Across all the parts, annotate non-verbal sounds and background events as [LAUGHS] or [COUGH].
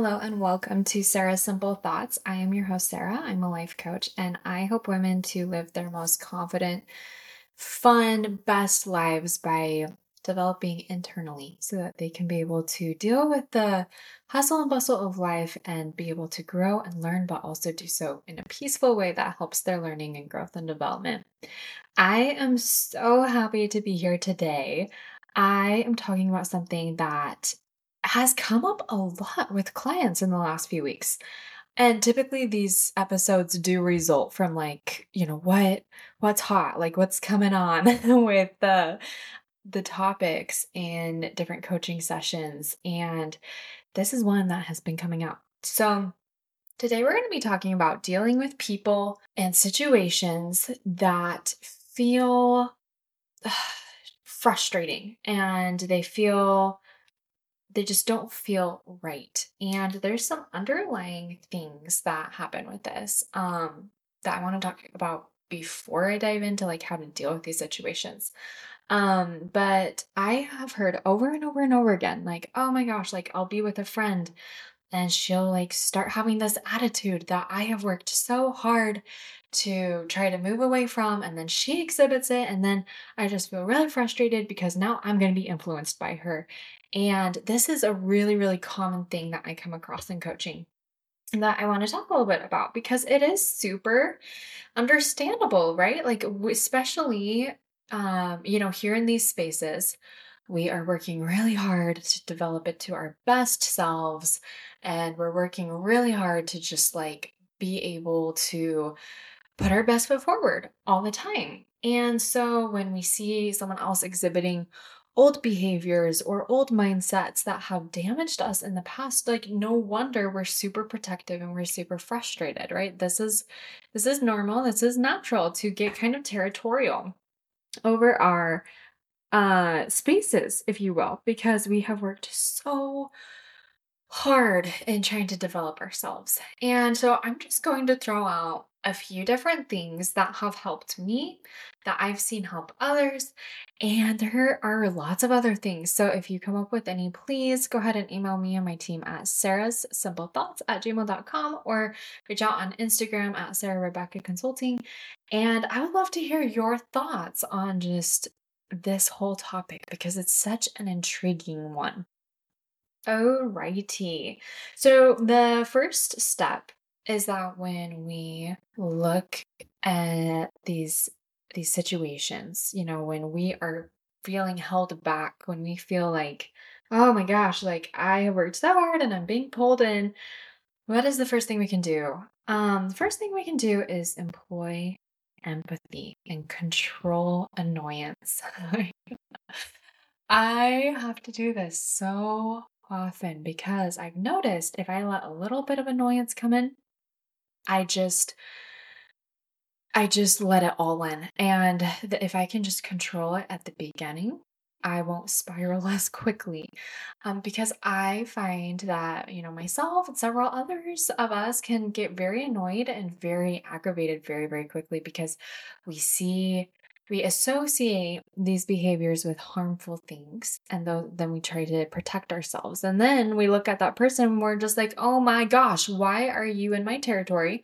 Hello and welcome to Sarah's Simple Thoughts. I am your host, Sarah. I'm a life coach and I help women to live their most confident, fun, best lives by developing internally so that they can be able to deal with the hustle and bustle of life and be able to grow and learn, but also do so in a peaceful way that helps their learning and growth and development. I am so happy to be here today. I am talking about something that has come up a lot with clients in the last few weeks. And typically these episodes do result from like, you know, what what's hot, like what's coming on [LAUGHS] with the the topics in different coaching sessions and this is one that has been coming up. So today we're going to be talking about dealing with people and situations that feel [SIGHS] frustrating and they feel they just don't feel right. And there's some underlying things that happen with this um, that I want to talk about before I dive into like how to deal with these situations. Um, but I have heard over and over and over again, like, oh my gosh, like I'll be with a friend and she'll like start having this attitude that I have worked so hard to try to move away from and then she exhibits it and then I just feel really frustrated because now I'm going to be influenced by her. And this is a really really common thing that I come across in coaching that I want to talk a little bit about because it is super understandable, right? Like especially um you know here in these spaces we are working really hard to develop it to our best selves and we're working really hard to just like be able to put our best foot forward all the time. And so when we see someone else exhibiting old behaviors or old mindsets that have damaged us in the past like no wonder we're super protective and we're super frustrated right? This is this is normal. This is natural to get kind of territorial over our uh spaces if you will because we have worked so hard in trying to develop ourselves. And so i'm just going to throw out a few different things that have helped me, that I've seen help others, and there are lots of other things. So if you come up with any, please go ahead and email me and my team at sarah's at gmail.com or reach out on Instagram at Sarah Rebecca Consulting. And I would love to hear your thoughts on just this whole topic because it's such an intriguing one. Alrighty. So the first step is that when we look at these these situations, you know, when we are feeling held back, when we feel like, oh my gosh, like I worked so hard and I'm being pulled in, what is the first thing we can do? Um, the first thing we can do is employ empathy and control annoyance. [LAUGHS] I have to do this so often because I've noticed if I let a little bit of annoyance come in, I just I just let it all in. And if I can just control it at the beginning, I won't spiral [LAUGHS] as quickly. Um, because I find that, you know, myself and several others of us can get very annoyed and very aggravated very, very quickly because we see we associate these behaviors with harmful things and then we try to protect ourselves and then we look at that person and we're just like oh my gosh why are you in my territory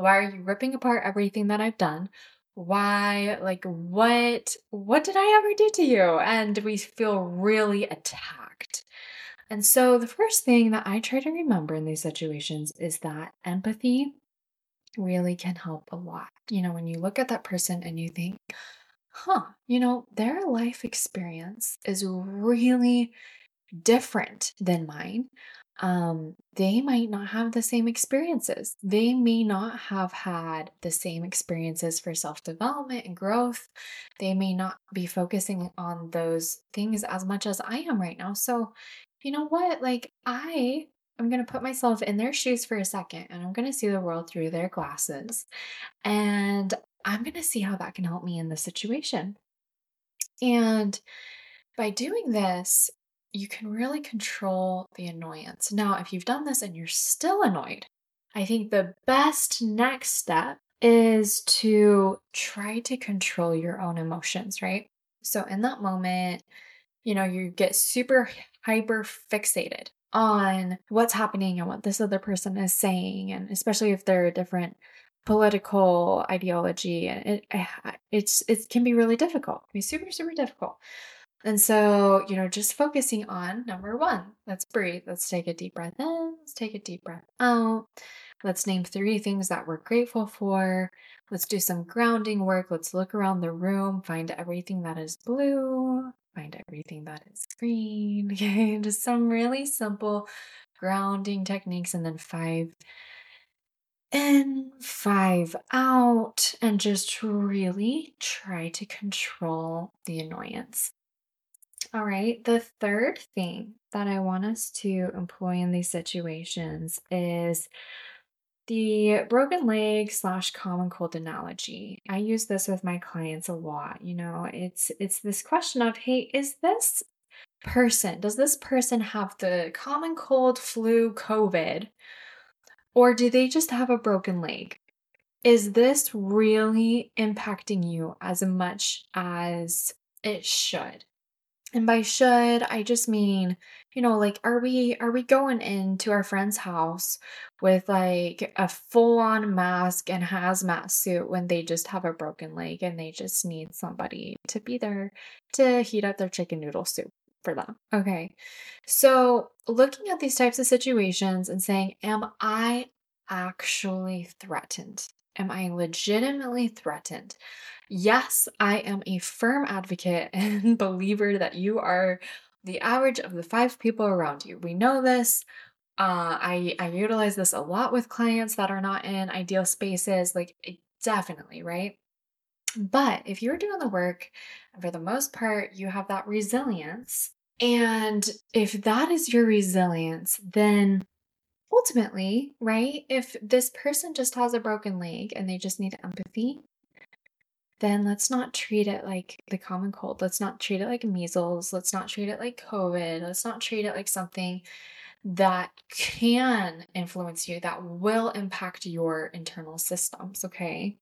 why are you ripping apart everything that i've done? Why like what what did i ever do to you? And we feel really attacked. And so the first thing that i try to remember in these situations is that empathy really can help a lot. You know when you look at that person and you think huh, you know, their life experience is really different than mine. Um, they might not have the same experiences. They may not have had the same experiences for self development and growth. They may not be focusing on those things as much as I am right now. So, you know what? Like, I I'm going to put myself in their shoes for a second and I'm going to see the world through their glasses. And I'm going to see how that can help me in this situation. And by doing this, you can really control the annoyance. Now, if you've done this and you're still annoyed, I think the best next step is to try to control your own emotions, right? So, in that moment, you know, you get super hyper fixated on what's happening and what this other person is saying and especially if they're a different political ideology and it it's it can be really difficult it can be super super difficult and so you know just focusing on number one let's breathe. Let's take a deep breath in let's take a deep breath out. Let's name three things that we're grateful for. Let's do some grounding work. Let's look around the room find everything that is blue find everything that is green. [LAUGHS] Okay just some really simple grounding techniques and then five in, five out, and just really try to control the annoyance. All right, the third thing that I want us to employ in these situations is the broken leg slash common cold analogy. I use this with my clients a lot. You know, it's it's this question of, hey, is this person, does this person have the common cold, flu, COVID? Or do they just have a broken leg? Is this really impacting you as much as it should? And by should, I just mean, you know, like are we are we going into our friend's house with like a full-on mask and hazmat suit when they just have a broken leg and they just need somebody to be there to heat up their chicken noodle soup for them. Okay. So, looking at these types of situations and saying, Am I actually threatened? Am I legitimately threatened? Yes, I am a firm advocate [LAUGHS] and believer that you are the average of the five people around you. We know this. Uh, I I utilize this a lot with clients that are not in ideal spaces. Like definitely, right? But if you're doing the work, for the most part, you have that resilience. And if that is your resilience, then ultimately, right, if this person just has a broken leg and they just need empathy, then let's not treat it like the common cold. Let's not treat it like measles. Let's not treat it like COVID. Let's not treat it like something that can influence you, that will impact your internal systems, okay?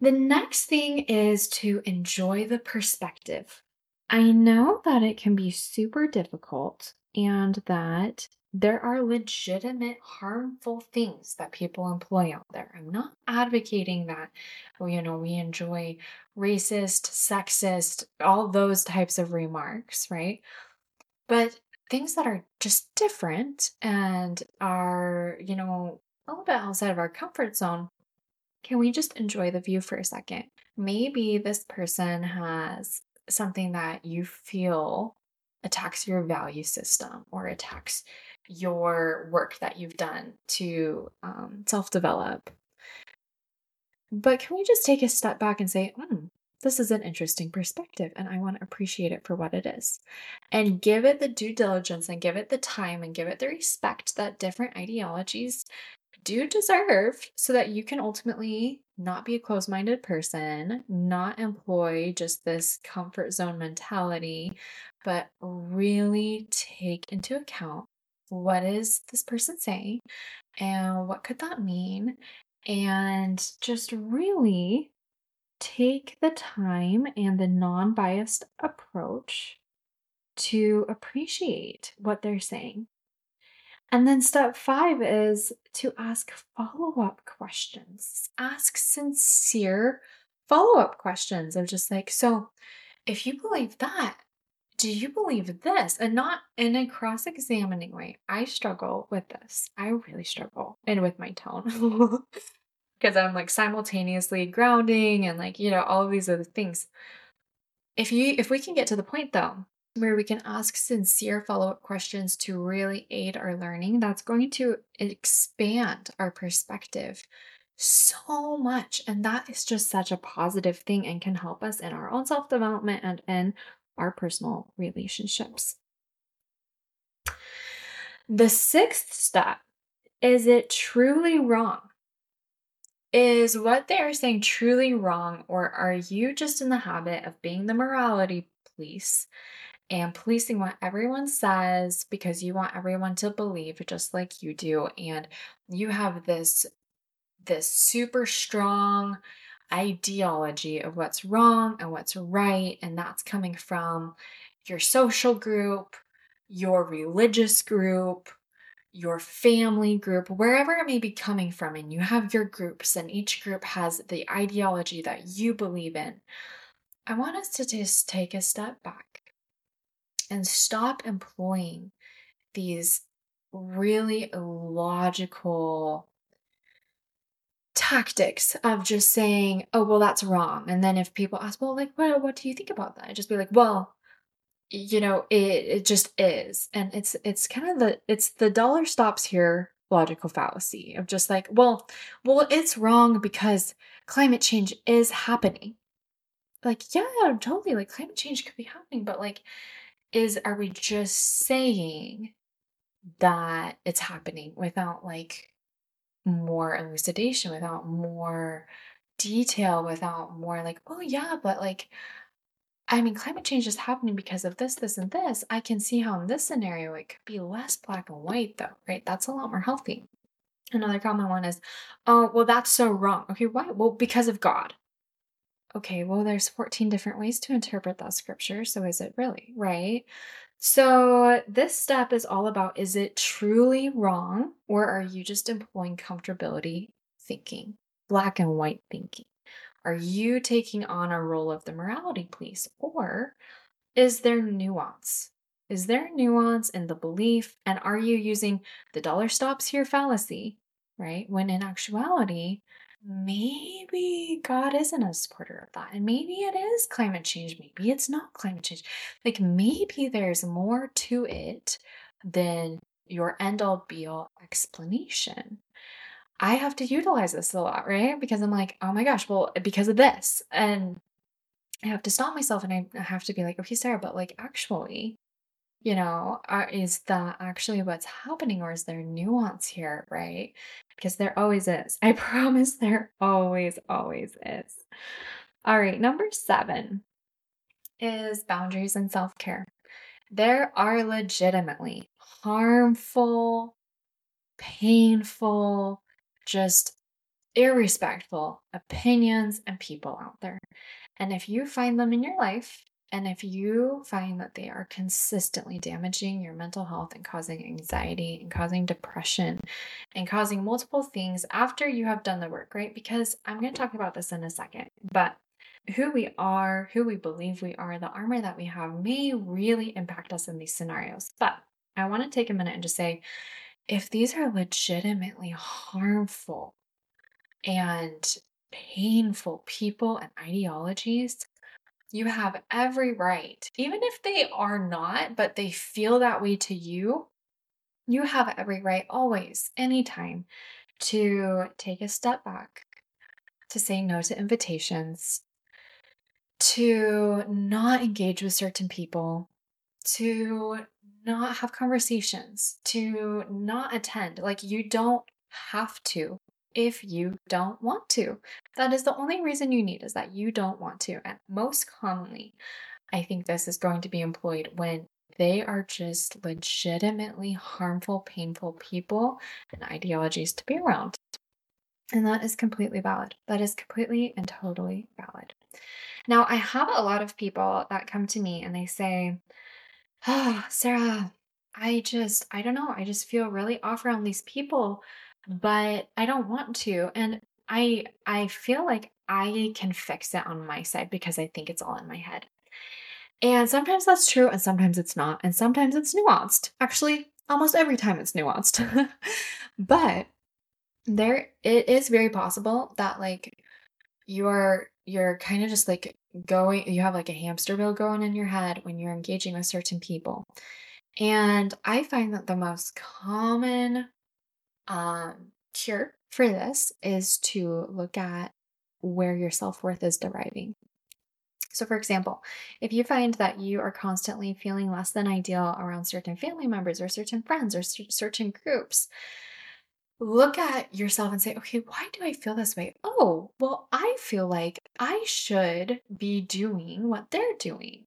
The next thing is to enjoy the perspective. I know that it can be super difficult and that there are legitimate harmful things that people employ out there. I'm not advocating that, oh, you know, we enjoy racist, sexist, all those types of remarks, right? But things that are just different and are, you know, a little bit outside of our comfort zone can we just enjoy the view for a second? Maybe this person has something that you feel attacks your value system or attacks your work that you've done to um, self develop. But can we just take a step back and say, hmm, this is an interesting perspective and I want to appreciate it for what it is. And give it the due diligence and give it the time and give it the respect that different ideologies do deserve so that you can ultimately not be a closed minded person, not employ just this comfort zone mentality, but really take into account what is this person saying and what could that mean? And just really take the time and the non-biased approach to appreciate what they're saying and then step five is to ask follow up questions. Ask sincere follow up questions of just like, so if you believe that, do you believe this? And not in a cross examining way. I struggle with this. I really struggle and with my tone [LAUGHS] because I'm like simultaneously grounding and like, you know, all of these other things. If you if we can get to the point though where we can ask sincere follow up questions to really aid our learning, that's going to expand our perspective so much. And that is just such a positive thing and can help us in our own self development and in our personal relationships. The sixth step is it truly wrong? Is what they are saying truly wrong, or are you just in the habit of being the morality police and policing what everyone says because you want everyone to believe just like you do and you have this this super strong ideology of what's wrong and what's right and that's coming from your social group your religious group, your family group, wherever it may be coming from, and you have your groups, and each group has the ideology that you believe in. I want us to just take a step back and stop employing these really logical tactics of just saying, oh, well, that's wrong. And then if people ask, well, like, what, what do you think about that? I just be like, well, you know, it, it just is. And it's, it's kind of the, it's the dollar stops here logical fallacy of just like, well, well, it's wrong because climate change is happening. Like, yeah, totally. Like climate change could be happening, but like, is, are we just saying that it's happening without like more elucidation, without more detail, without more like, oh yeah, but like, I mean, climate change is happening because of this, this, and this. I can see how in this scenario it could be less black and white, though, right? That's a lot more healthy. Another common one is, oh, well, that's so wrong. Okay, why? Well, because of God. Okay, well, there's 14 different ways to interpret that scripture. So is it really, right? So, this step is all about is it truly wrong or are you just employing comfortability thinking, black and white thinking? Are you taking on a role of the morality police or is there nuance? Is there nuance in the belief? And are you using the dollar stops here fallacy, right? When in actuality, maybe God isn't a supporter of that. And maybe it is climate change. Maybe it's not climate change. Like maybe there's more to it than your end all be all explanation. I have to utilize this a lot, right? Because I'm like, oh my gosh, well, because of this. And I have to stop myself and I have to be like, okay, Sarah, but like actually, you know, are, is that actually what's happening or is there nuance here, right? because there always is. [LAUGHS] I promise there always, always is. All right, number seven is boundaries and self care. There are legitimately harmful, painful, just irrespectful opinions and people out there. And if you find them in your life, and if you find that they are consistently damaging your mental health and causing anxiety and causing depression and causing multiple things after you have done the work, right? Because I'm going to talk about this in a second, but who we are, who we believe we are, the armor that we have may really impact us in these scenarios. But I want to take a minute and just say if these are legitimately harmful and painful people and ideologies, you have every right, even if they are not, but they feel that way to you, you have every right always, anytime, to take a step back, to say no to invitations, to not engage with certain people, to not have conversations, to not attend. Like, you don't have to if you don't want to. That is the only reason you need is that you don't want to. And most commonly, I think this is going to be employed when they are just legitimately harmful, painful people and ideologies to be around. And that is completely valid. That is completely and totally valid. Now, I have a lot of people that come to me and they say, Oh, Sarah, I just, I don't know, I just feel really off around these people but I don't want to. And I I feel like I can fix it on my side because I think it's all in my head. And sometimes that's true and sometimes it's not. And sometimes it's nuanced. Actually, almost every time it's nuanced. [LAUGHS] but there it is very possible that like you're you're kind of just like going you have like a hamster wheel going in your head when you're engaging with certain people. And I find that the most common um, cure for this is to look at where your self worth is deriving. So, for example, if you find that you are constantly feeling less than ideal around certain family members or certain friends or certain groups, look at yourself and say, okay, why do I feel this way? Oh, well, I feel like I should be doing what they're doing.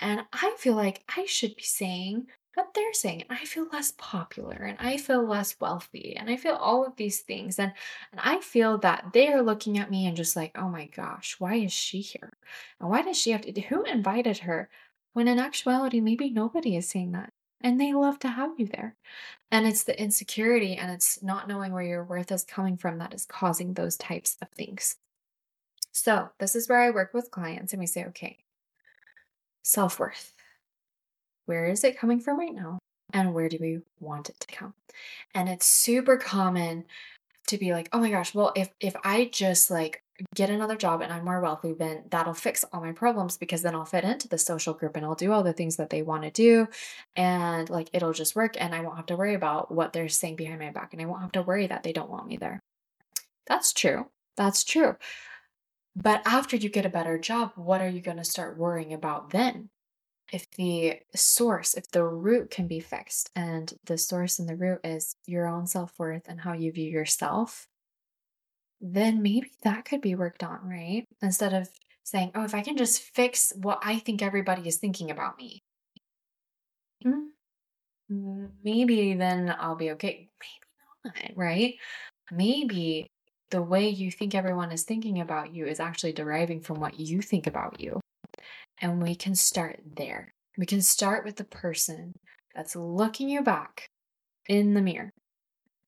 And I feel like I should be saying what they're saying. I feel less popular and I feel less wealthy and I feel all of these things. And, and I feel that they are looking at me and just like, oh my gosh, why is she here? And why does she have to, who invited her? When in actuality, maybe nobody is saying that. and they love to have you there. And it's the insecurity and it's not knowing where your worth is coming from that is causing those types of things. So, this is where I work with clients and we say, okay, self worth. Where is it coming from right now? And where do we want it to come? And it's super common to be like, oh my gosh, well, if if I just like get another job and I'm more wealthy, then that'll fix all my problems because then I'll fit into the social group and I'll do all the things that they want to do. And like it'll just work and I won't have to worry about what they're saying behind my back and I won't have to worry that they don't want me there. That's true. That's true. But after you get a better job, what are you going to start worrying about then? If the source, if the root can be fixed, and the source and the root is your own self worth and how you view yourself, then maybe that could be worked on, right? Instead of saying, oh, if I can just fix what I think everybody is thinking about me, mm, maybe then I'll be okay. Maybe not, right? Maybe the way you think everyone is thinking about you is actually deriving from what you think about you. And we can start there. We can start with the person that's looking you back in the mirror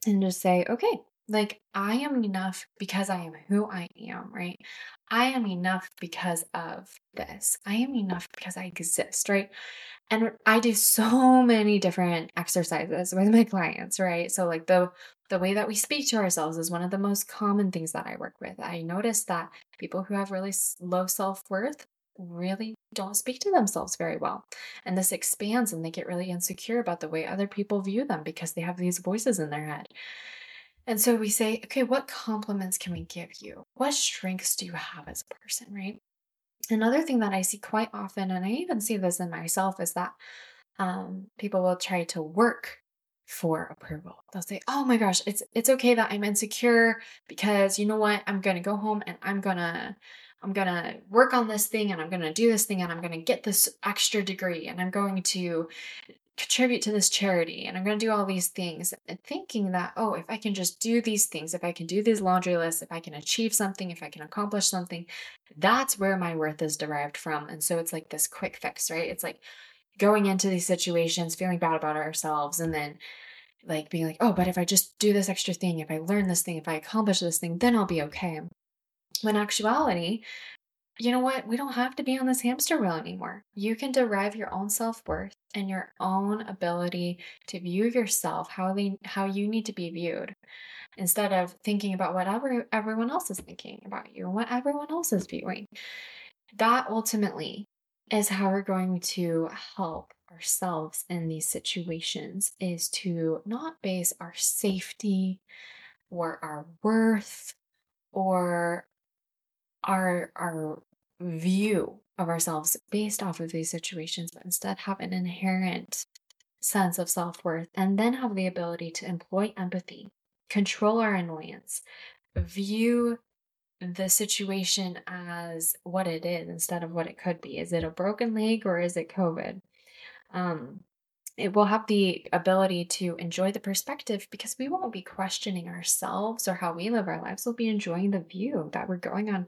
and just say, okay, like, I am enough because I am who I am, right? I am enough because of this. I am enough because I exist, right? And I do so [LAUGHS] many different exercises with my clients, right? So like the the way that we speak to ourselves is one of the most common things that I work with. I notice that people who have really low self-worth really don't speak to themselves very well. And this expands and they get really insecure about the way other people view them because they have these voices in their head. And so we say, okay, what compliments can we give you? What strengths do you have as a person, right? Another thing that I see quite often, and I even see this in myself, is that um, people will try to work for approval. They'll say, "Oh my gosh, it's it's okay that I'm insecure because you know what? I'm going to go home and I'm going to I'm going to work on this thing and I'm going to do this thing and I'm going to get this extra degree and I'm going to contribute to this charity and I'm going to do all these things and thinking that, oh, if I can just do these things, if I can do these laundry lists, if I can achieve something, if I can accomplish something, that's where my worth is derived from. And so it's like this quick fix, right? It's like going into these situations, feeling bad about ourselves, and then like being like, oh, but if I just do this extra thing, if I learn this thing, if I accomplish this thing, then I'll be okay. When actuality, you know what? We don't have to be on this hamster wheel anymore. You can derive your own self-worth and your own ability to view yourself how they how you need to be viewed instead of thinking about whatever everyone else is thinking about you and what everyone else is viewing. That ultimately is how we're going to help ourselves in these situations is to not base our safety or our worth or our our view of ourselves based off of these situations, but instead have an inherent sense of self worth and then have the ability to employ empathy, control our annoyance, view the situation as what it is instead of what it could be. Is it a broken leg or is it COVID? Um, it will have the ability to enjoy the perspective because we won't be questioning ourselves or how we live our lives. We'll be enjoying the view that we're going on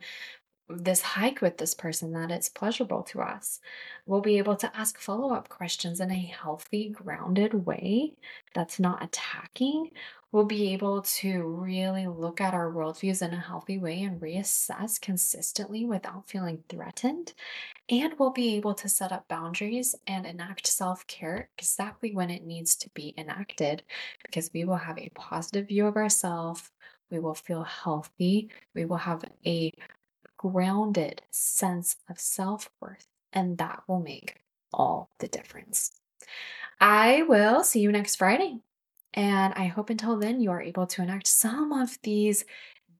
this hike with this person that it's pleasurable to us. We'll be able to ask follow up questions in a healthy, grounded way that's not attacking. We'll be able to really look at our worldviews in a healthy way and reassess consistently without feeling threatened. And we'll be able to set up boundaries and enact self care exactly when it needs to be enacted because we will have a positive view of ourselves. We will feel healthy. We will have a grounded sense of self worth, and that will make all the difference. I will see you next Friday. And I hope until then you are able to enact some of these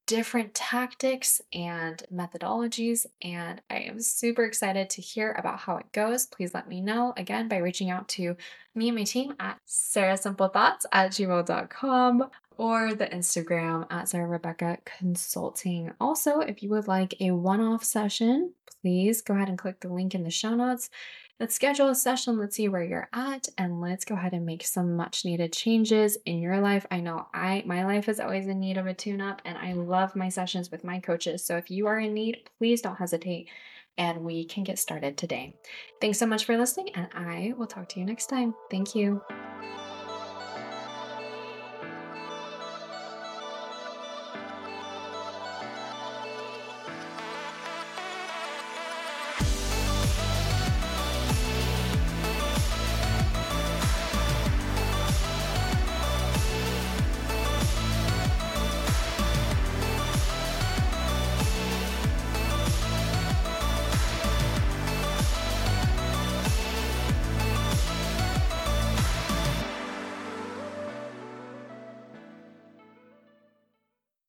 different tactics and methodologies. And I am super excited to hear about how it goes. Please let me know again by reaching out to me and my team at sarahsimplethoughts at gmail.com. or the Instagram at Sarah Rebecca Consulting. Also, if you would like a one off session, please go ahead and click the link in the show notes. Let's schedule a session. Let's see where you're at and let's go ahead and make some much needed changes in your life. I know I my life is always in need of a tune up and I love my sessions with my coaches. So if you are in need, please don't hesitate and we can get started today. Thanks so much for listening and I will talk to you next time. Thank you.